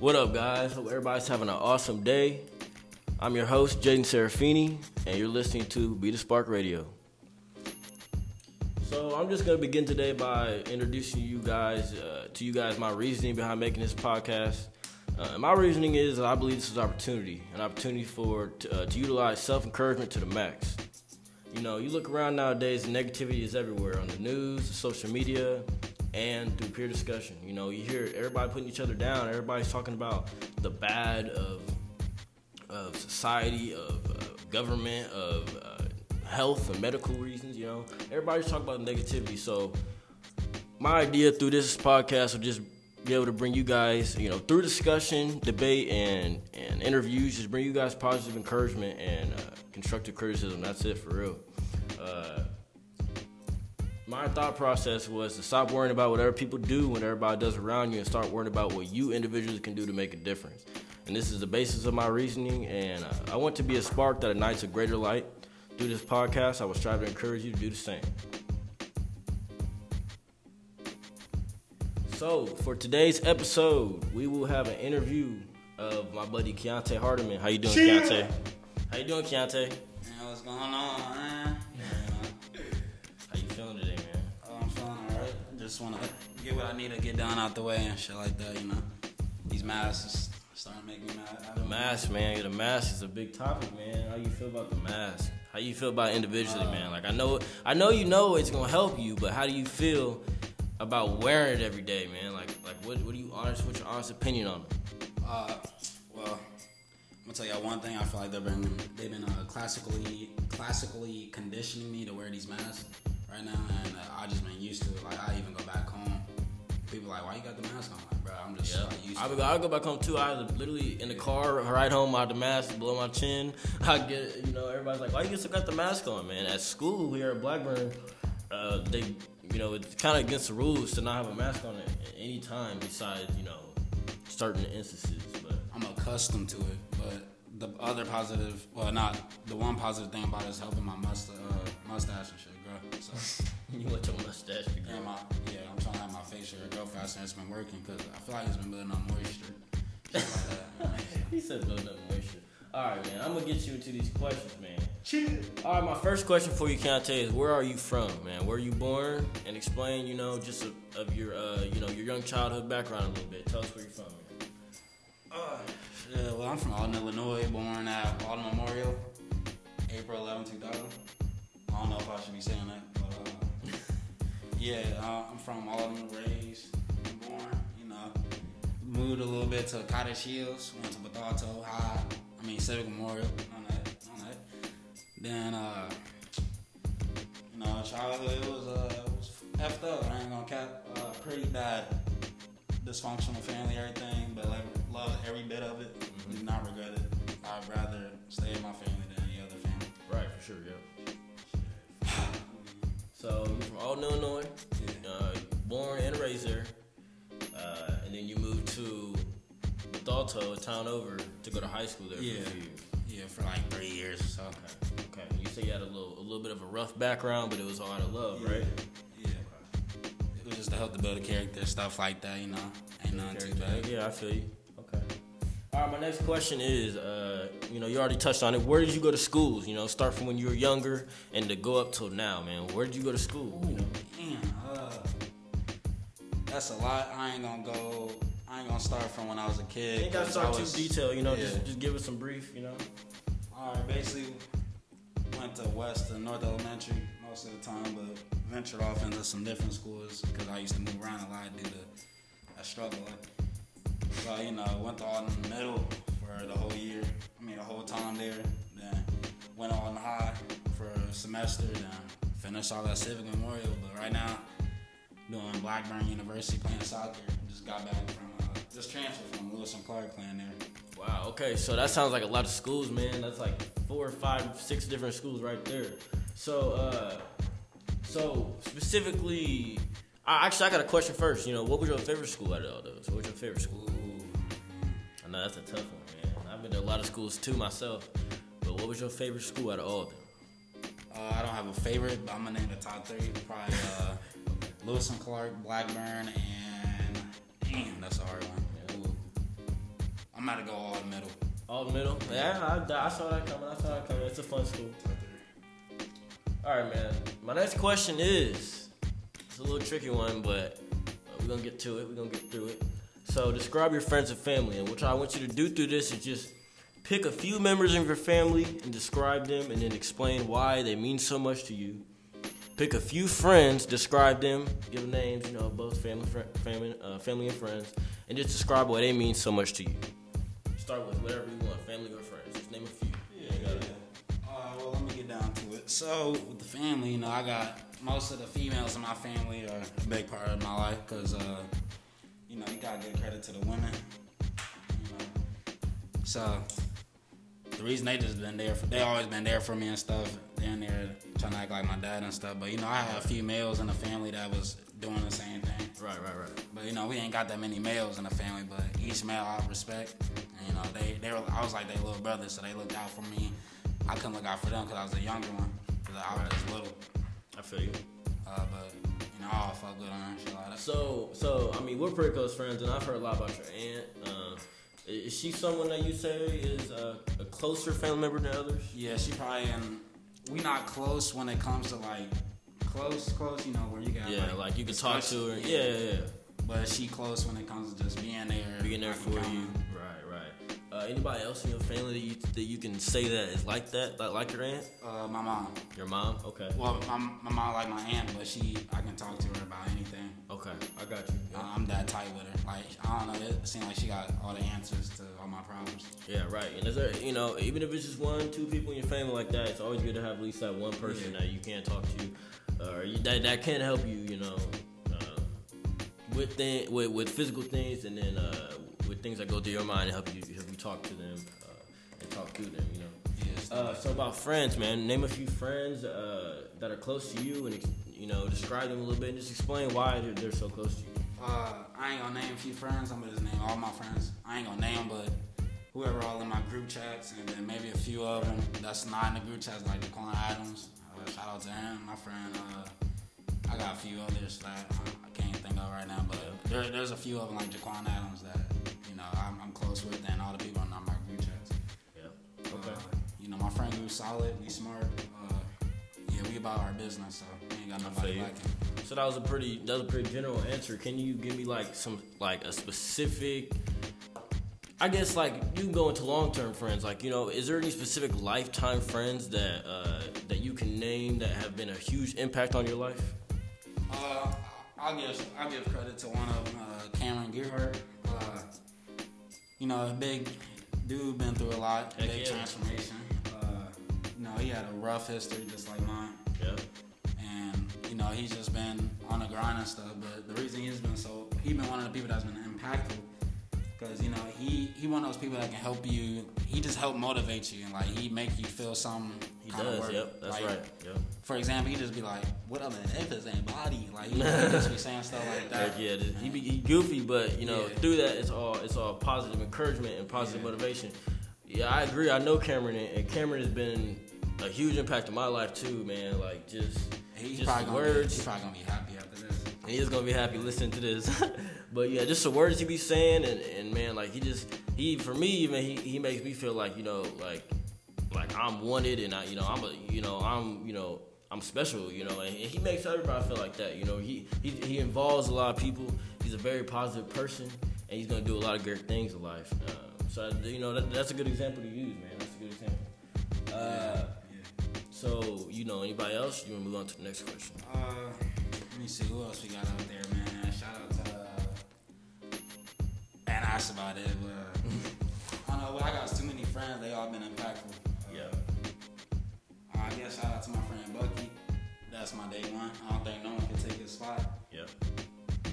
What up, guys? Hope everybody's having an awesome day. I'm your host, Jaden Serafini, and you're listening to Be the Spark Radio. So I'm just gonna begin today by introducing you guys uh, to you guys my reasoning behind making this podcast. Uh, my reasoning is that I believe this is an opportunity, an opportunity for to, uh, to utilize self encouragement to the max. You know, you look around nowadays, negativity is everywhere on the news, social media, and through peer discussion. You know, you hear everybody putting each other down. Everybody's talking about the bad of of society, of uh, government, of uh, health and medical reasons. You know, everybody's talking about negativity. So, my idea through this podcast will just be able to bring you guys, you know, through discussion, debate, and and interviews, just bring you guys positive encouragement and uh, constructive criticism. That's it for real. My thought process was to stop worrying about whatever people do when everybody does around you and start worrying about what you individually can do to make a difference. And this is the basis of my reasoning. And uh, I want to be a spark that ignites a greater light. Through this podcast, I will strive to encourage you to do the same. So, for today's episode, we will have an interview of my buddy Keante Hardimon. How you doing, Cheer. Keante? How you doing, Keontae? Man, what's going on, Just wanna get what I need to get done out the way and shit like that, you know. These masks starting to make me mad. The mask, man. The mask is a big topic, man. How you feel about the mask? How you feel about it individually, man? Like I know, I know you know it's gonna help you, but how do you feel about wearing it every day, man? Like, like what, what do you honest? What's your honest opinion on it? Uh, well, I'm gonna tell y'all one thing. I feel like they've been they've been uh, classically classically conditioning me to wear these masks right now, and uh, I just been used to it. Like I even go back home, people like, why you got the mask on? Like, bro, I'm just Yeah, like, used I to would I would go back home too. I was literally in the car, ride home, out the mask, blow my chin. I get, you know, everybody's like, "Why you still got the mask on, man?" At school here at Blackburn, uh, they, you know, it's kind of against the rules to not have a mask on at any time besides, you know, certain instances. But I'm accustomed to it, but the other positive, well, not the one positive thing about it is helping my mustache, uh, face hair grow faster. and It's been working because I feel like it's been building up moisture. Like he said build up moisture. All right, man. I'm gonna get you into these questions, man. Cheer. All right, my first question for you, Keante, is where are you from, man? Where are you born? And explain, you know, just of, of your, uh, you know, your young childhood background a little bit. Tell us where you're from, man. Uh, yeah, well, I'm from Alton, Illinois, born at Alton Memorial, April 11, 2000. I don't know if I should be saying that, but uh, yeah, uh, I'm from Alton, raised, and born, you know. Moved a little bit to Cottage Hills, went to Bethalto High, I mean Civic Memorial, on that, on that. Then, uh, you know, childhood it was, uh, it was effed up, I ain't gonna cap, uh, pretty bad dysfunctional family, everything, but like love every bit of it. Do not regret it. I'd rather stay in my family than any other family. Right, for sure, yeah. So you're from Alton, Illinois. Uh, born and raised there, uh, and then you moved to Bethalto, a town over, to go to high school there Yeah. for a few years. Yeah, for like three years or so. Okay, okay. You say you had a little, a little bit of a rough background, but it was all out of love, right? Yeah. It was just to help to build a character, stuff like that, you know. Ain't nothing too bad. Yeah, I feel you. Okay. All right, my next question is, uh, you know, you already touched on it. Where did you go to schools? You know, start from when you were younger and to go up till now, man. Where did you go to school? You know? That's a lot. I ain't gonna go. I ain't gonna start from when I was a kid. You ain't gotta start I too detailed, you know. yeah. Just, just give us some brief, you know. All right, basically went to West and North Elementary most of the time, but ventured off into some different schools because I used to move around a lot due to a struggle. So you know, went to all in the Middle for the whole year. I mean, the whole time there. Then went on High for a semester. Then finished all at Civic Memorial. But right now, doing Blackburn University playing soccer. Just got back from uh, just transferred from Lewis and Clark playing there. Wow. Okay, so that sounds like a lot of schools, man. That's like four or five, six different schools right there. So, uh, so specifically, I, actually, I got a question first. You know, what was your favorite school out of all those? What was your favorite school? I know that's a tough one, man. I've been to a lot of schools too myself. But what was your favorite school out of all of them? Uh, I don't have a favorite, but I'm gonna name the top three. Probably uh, Lewis and Clark, Blackburn, and damn, that's a hard one. I'm about to go Alton Middle. All the middle. Yeah, I, I saw that coming. I saw that coming. It's a fun school. All right, man. My next question is it's a little tricky one, but uh, we're gonna get to it. We're gonna get through it. So, describe your friends and family, and what I want you to do through this is just pick a few members of your family and describe them, and then explain why they mean so much to you. Pick a few friends, describe them, give them names, you know, both family, fr- family, uh, family and friends, and just describe why they mean so much to you. Start with whatever you want, family or friends. Just name a few. Yeah, yeah. Uh, well, let me get down to it. So, with the family, you know, I got most of the females in my family are a big part of my life because, uh, you know, you gotta give credit to the women. You know, so the reason they just been there for, they always been there for me and stuff. They're there trying to act like my dad and stuff. But you know, I had a few males in the family that was doing the same thing. Right, right, right. But you know, we ain't got that many males in the family, but each male I respect. And, you know, they they were, I was like their little brother, so they looked out for me. I couldn't look out for them because I was the younger one, because I was just little. I feel you. Uh, but you know, I all fuck with them and shit like that. So, so I mean, we're pretty close friends, and I've heard a lot about your aunt. Uh, is she someone that you say is a, a closer family member than others? Yeah, she probably and we not close when it comes to like close, close. You know where you got Yeah, like, like you can talk to her. Yeah, yeah, yeah. But she close when it comes to just being there, Being there for you. On. Right, right. Uh, anybody else in your family that you that you can say that is like that, like like your aunt, Uh, my mom. your mom? Okay, Well, my, my mom like my aunt, but she I can talk to her about anything. okay, I got you. Yeah. I- I'm that tight with her. Like I don't know, it seems like she got all the answers to all my problems. Yeah, right. And is there, you know, even if it's just one, two people in your family like that, it's always good to have at least that one person Yeah. that you can talk to, uh, or you, that that can help you, you know, uh, with thing, with with physical things, and then uh, with things that go through your mind and help you talk to them uh, and talk through them, you know. Yes. Uh, so about friends, man. Name a few friends uh, that are close to you, and you know, describe them a little bit, and just explain why they're, they're so close to you. Uh, I ain't gonna name a few friends. I'm gonna just name all my friends. I ain't gonna name, but whoever all in my group chats, and then maybe a few of them that's not in the group chats, like Daquan Adams. Uh, shout out to him, my friend. Uh, I got a few others that I can't right now, but there, there's a few of them like Jaquan Adams that you know I'm, I'm close with, and all the people in my group chats. Yeah. Uh, you know, my friend group's solid. We smart. Uh, yeah, we about our business, so we ain't got nobody lacking. So that was a pretty that was a pretty general answer. Can you give me like some like a specific I guess like you can go into long term friends. Like, you know, is there any specific lifetime friends that uh, that you can name that have been a huge impact on your life? Uh, I'll give I'll give credit to one of them, uh, Cameron Gearhart. Uh, you know, a big dude, been through a lot, Heck big yeah. transformation. Uh, you know, he had a rough history just like mine, Yeah. and you know, he's just been on the grind and stuff. But the reason he's been so, he's been one of the people that's been impactful. Cause you know he he one of those people that can help you. He just help motivate you and like he make you feel something. He does. work. Yep. That's Like, right. Yep. For example, he just be like, "What other it's ain't body?" Like he, he just be saying stuff like that. Heck yeah, he be he goofy, but you know Yeah. through that it's all it's all positive encouragement and positive Yeah. motivation. Yeah, I agree. I know Cameron, and Cameron has been a huge impact in my life too, man. Like just He's just probably gonna Be, words. he's probably gonna be happy after this. He is gonna be happy listening to this. but yeah, just the words he be saying, and, and man, like he just he for me even he, he makes me feel like you know like like I'm wanted, and I you know I'm a you know I'm you know I'm special, you know, and he makes everybody feel like that. You know, he he he involves a lot of people. He's a very positive person, and he's gonna do a lot of great things in life. Uh, so you know that, that's a good example to use, man. That's a good example. Uh, so you know anybody else? You want to move on to the next question? Uh, let me see who else we got out there, man. Shout out to. Uh, and that's about it. But, uh, I don't know. I got too many friends. They all been impactful. Yeah. Shout out to my friend Bucky. That's my day one. I don't think no one can take his spot. Yeah.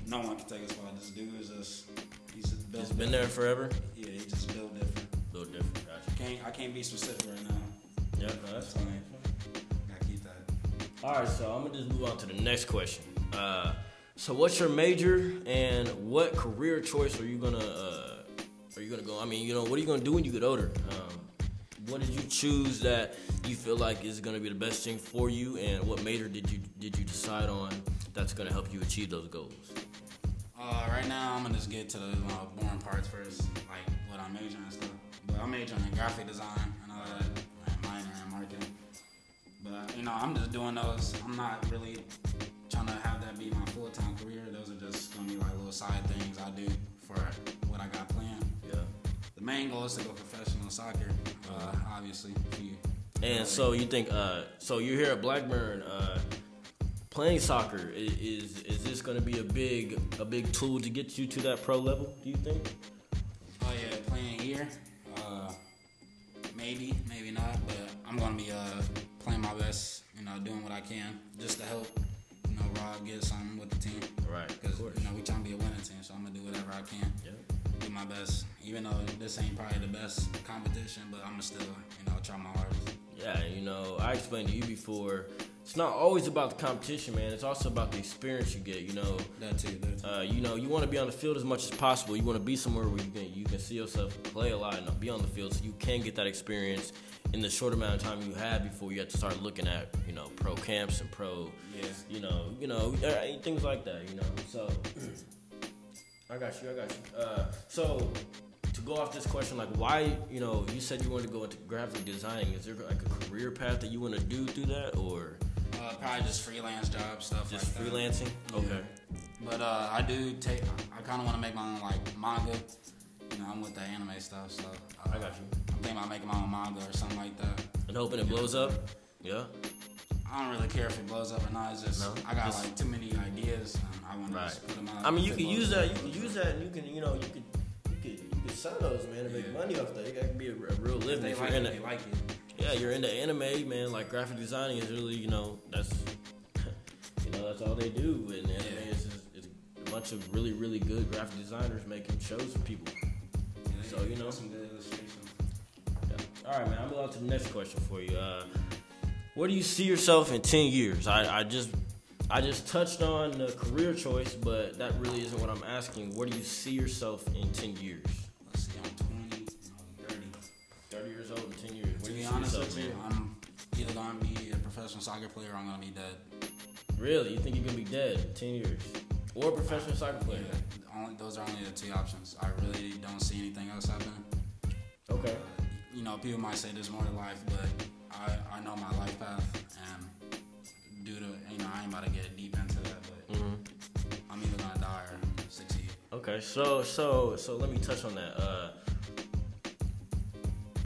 No one can take his spot. This dude is just. He's just built. He's been there forever. Yeah, he just built different. A little different. Gotcha. Can't I can't be specific right now. Yeah, no, that's fine. Gotta keep that. All right, so I'm gonna just move on to the next question. Uh, so, what's your major and what career choice are you gonna uh, are you gonna go? I mean, you know, what are you gonna do when you get older? Um, what did you choose that you feel like is gonna be the best thing for you, and what major did you did you decide on that's gonna help you achieve those goals? Uh, right now, I'm gonna just get to the uh, boring parts first, like what I'm majoring and stuff. But I'm majoring in graphic design and all that, and minor in marketing. But you know, I'm just doing those. I'm not really trying to have that be my full time career. Those are just gonna be like little side things I do for what I got planned. The main goal is to go professional soccer, uh, obviously. You, And so you think, uh, so you're here at Blackburn, uh, playing soccer. Is is this going to be a big a big tool to get you to that pro level? Do you think? Oh yeah, playing here. Uh, maybe, maybe not, but I'm gonna be uh, playing my best. You know, doing what I can just to help. You know, Rob get something with the team. Right. Because you know we trying to be a winning team, so I'm gonna do whatever I can. Yeah. Do my best, even though this ain't probably the best competition, but I'm gonna still, you know, try my hardest. Yeah, you know, I explained to you before. It's not always about the competition, man. It's also about the experience you get. You know, That too. That too. uh, you know, you want to be on the field as much as possible. You want to be somewhere where you can you can see yourself play a lot and be on the field, so you can get that experience in the short amount of time you have before you have to start looking at you know pro camps and pro, Yeah. you know, you know uh, things like that. You know, so I got you. I got you. Uh, so to go off this question, like why, you know, you said you wanted to go into graphic designing. Is there like a career path that you want to do through that, or Uh, probably just freelance jobs, stuff just like that. freelancing? Yeah. Okay. But uh, I do take. I kind of want to make my own like manga. You know, I'm with the anime stuff, so uh, I got you. I'm thinking about making my own manga or something like that. And hoping it blows up. Yeah. I don't really care if it blows up or not. It's just No? I got Just- like too many ideas. And I want Right. to put them out. I mean, you If can use that. You can use that, and you can, you know, you could, you could, you could sell those, man, and make Yeah. money off that. That can be a, a real living. they If like you're it, in they the, like it. yeah, you're into anime, man. Like graphic designing is really, you know, that's, you know, that's all they do. And anime Yeah. is just, it's a bunch of really, really good graphic designers making shows for people. Yeah, So, you know. some good illustrations. Yeah. All right, man. I'm going on to the next question for you. Uh, where do you see yourself in ten years? I, I just I just touched on the career choice, but that really isn't what I'm asking. Where do you see yourself in ten years? Let's see, I'm 20, 30. Thirty years old in ten years. Where To be honest with you. I'm either gonna be a professional soccer player or I'm gonna be dead. Really? You think you're gonna be dead in ten years, or a professional soccer player? Yeah, only those are only the two options. I really don't see anything else happening. Okay. Uh, you know, people might say there's more to life, but I, I know my life path, and due to you know, I ain't about to get deep into that, but hmm I'm either gonna die or succeed. Okay, so so so let me touch on that. Uh,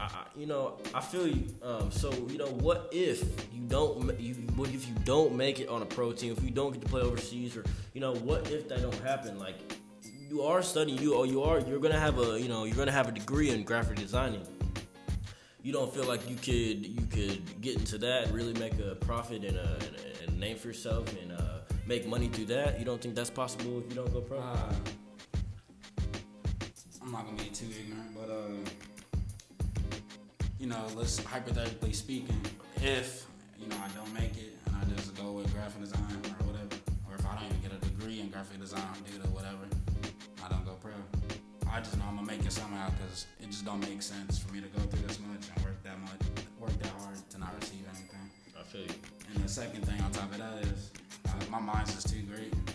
I, I, you know, I feel you. Um, so you know, what if you don't? You what if you don't make it on a pro team? If you don't get to play overseas, or you know, what if that don't happen? Like, you are studying. You or you are. You're gonna have a. You know, you're gonna have a degree in graphic designing. You don't feel like you could you could get into that, really make a profit and and a, and a name for yourself, and uh, make money through that. You don't think that's possible if you don't go pro? Uh, I'm not gonna be too ignorant, but uh, you know, let's hypothetically speaking, if you know I don't make it and I just go with graphic design or whatever, or if I don't even get a degree in graphic design due to whatever, I don't go pro. I just know I'm gonna make it somehow because it just don't make sense for me to go through this much and work that much, work that hard to not receive anything. I feel you. And the second thing on top of that is uh, my mind's just too great, and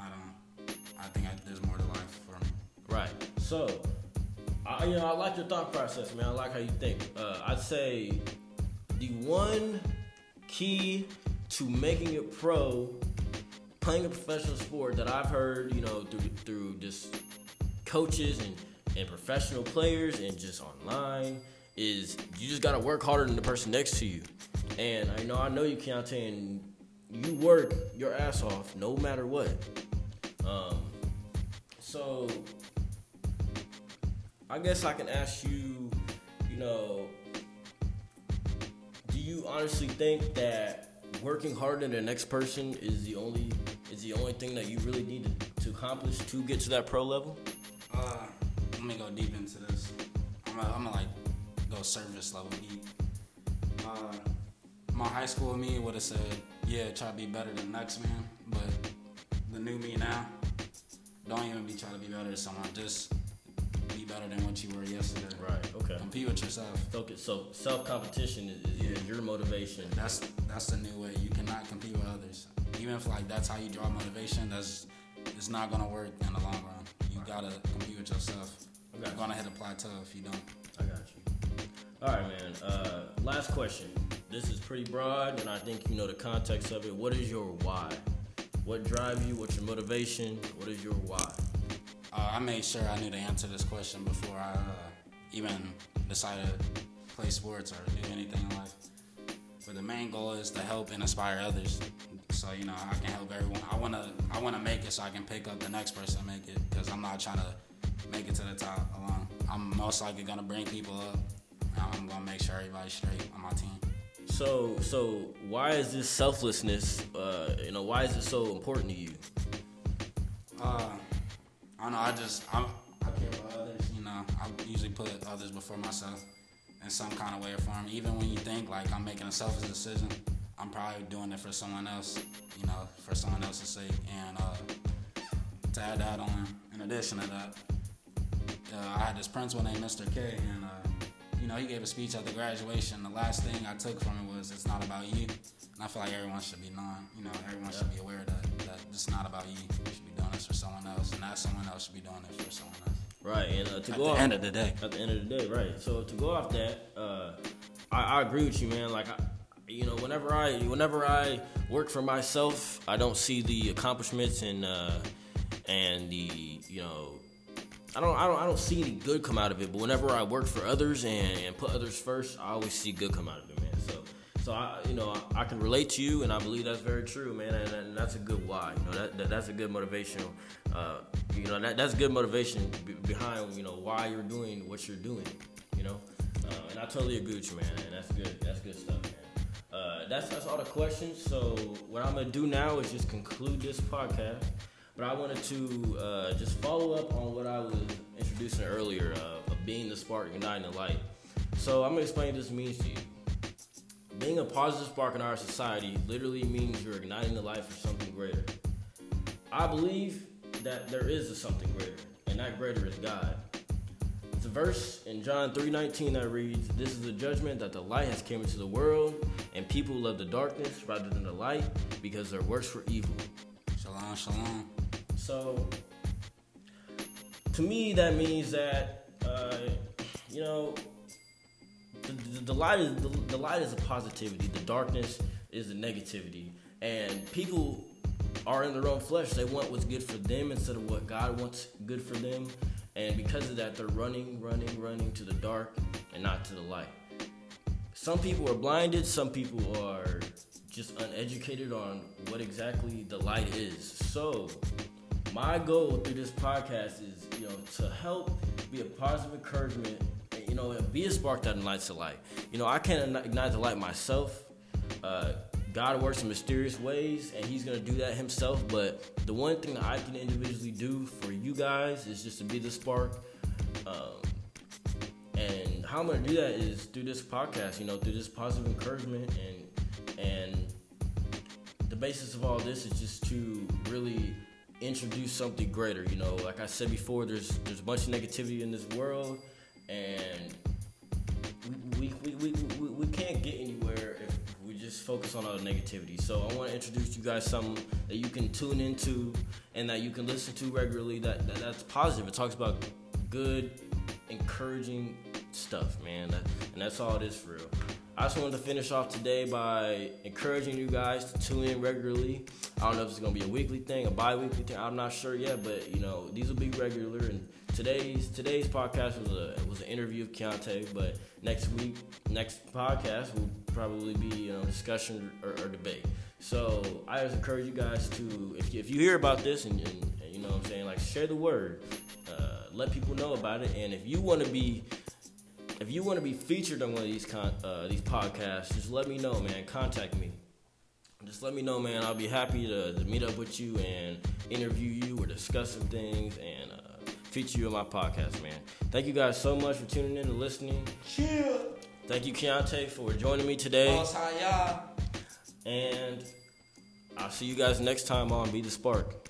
I don't. I think I, there's more to life for me. Right. So, I you know I like your thought process, man. I like how you think. Uh, I'd say the one key to making it pro, playing a professional sport that I've heard, you know, through through just coaches and and professional players and just online is you just gotta work harder than the person next to you. And I know I know you can't and you work your ass off no matter what. Um, so I guess I can ask you, you know, do you honestly think that working harder than the next person is the only is the only thing that you really need to, to accomplish to get to that pro level? Let me go deep into this. I'm gonna, I'm gonna like go service level deep. Uh, my high school me would have said, yeah, try to be better than next man. But the new me now, don't even be trying to be better than someone. Just be better than what you were yesterday. Right. Okay. Compete with yourself. Focus. So self competition is, is Yeah. your motivation. That's that's the new way. You cannot compete with others. Even if like that's how you draw motivation, that's it's not gonna work in the long run. You gotta compete with yourself. I got You're gonna hit a plateau if you don't. I got you. All right, man. Uh, last question. This is pretty broad, and I think you know the context of it. What is your why? What drives you? What's your motivation? What is your why? Uh, I made sure I knew the answer to this question before I uh, even decided to play sports or do anything in life. But the main goal is to help and inspire others. So you know, I can help everyone. I wanna, I wanna make it so I can pick up the next person and make it. Cause I'm not trying to make it to the top alone. I'm most likely gonna bring people up. and I'm gonna make sure everybody's straight on my team. So, so why is this selflessness? Uh, you know, why is it so important to you? Uh, I don't know. I just I'm, I care about others. You know, I usually put others before myself in some kind of way or form. Even when you think like I'm making a selfish decision, I'm probably doing it for someone else. You know, for someone else's sake. And uh, to add that on, in addition to that, uh, I had this principal named Mr. K, and uh, you know, he gave a speech at the graduation. The last thing I took from it was, "It's not about you." And I feel like everyone should be knowing. You know, everyone should be aware that that it's not about you. You should be doing this for someone else, and that someone else should be doing it for someone else. Right, and uh, to At go the off, end of the day. at the end of the day, right. So to go off that, uh, I, I agree with you, man. Like, I, you know, whenever I whenever I work for myself, I don't see the accomplishments and uh, and the you know. I don't, I don't, I don't see any good come out of it. But whenever I work for others and, and put others first, I always see good come out of it, man. So, so I, you know, I, I can relate to you, and I believe that's very true, man. And, and that's a good why. You know, that, that that's a good motivational. Uh, you know, that that's good motivation be- behind you know why you're doing what you're doing. You know, uh, and I totally agree with you, man. And that's good. That's good stuff, man. Uh, that's that's all the questions. So what I'm gonna do now is just conclude this podcast. But I wanted to uh, just follow up on what I was introducing earlier uh, of being the spark, igniting the light. So I'm gonna explain what this means to you. Being a positive spark in our society literally means you're igniting the light for something greater. I believe that there is a something greater, and that greater is God. It's a verse in John 3:19 that reads, "This is the judgment that the light has came into the world, and people love the darkness rather than the light, because their works were evil." Shalom, shalom. So, to me, that means that uh, you know the, the, the light is the, the light is a positivity. The darkness is a negativity, and people are in their own flesh. They want what's good for them instead of what God wants good for them, and because of that, they're running, running, running to the dark and not to the light. Some people are blinded. Some people are just uneducated on what exactly the light is. So, my goal through this podcast is, you know, to help be a positive encouragement. and, You know, be a spark that ignites the light. You know, I can't ignite the light myself. Uh, God works in mysterious ways, and He's gonna do that Himself. But the one thing that I can individually do for you guys is just to be the spark. Um, and how I'm gonna do that is through this podcast, you know, through this positive encouragement and and the basis of all this is just to really introduce something greater. You know, like I said before, there's there's a bunch of negativity in this world, and we we, we, we, we, can't get anywhere if we just focus on all the negativity. So I want to introduce you guys something that you can tune into and that you can listen to regularly. That, that that's positive. It talks about good, encouraging stuff, man. That, and that's all it is for real. I just wanted to finish off today by encouraging you guys to tune in regularly. I don't know if it's gonna be a weekly thing, a bi-weekly thing. I'm not sure yet, but you know these will be regular. And today's today's podcast was a was an interview of Keante, but next week, next podcast will probably be you know discussion or, or debate. So I just encourage you guys to if you, if you hear about this and, and, and you know what I'm saying like share the word, uh, let people know about it, and if you want to be if you want to be featured on one of these con- uh, these podcasts, just let me know, man. Contact me. Just let me know, man. I'll be happy to, to meet up with you and interview you or discuss some things and uh, feature you on my podcast, man. Thank you guys so much for tuning in and listening. Chill. Thank you, Keante, for joining me today. Boss, how y'all? And I'll see you guys next time on Be the Spark.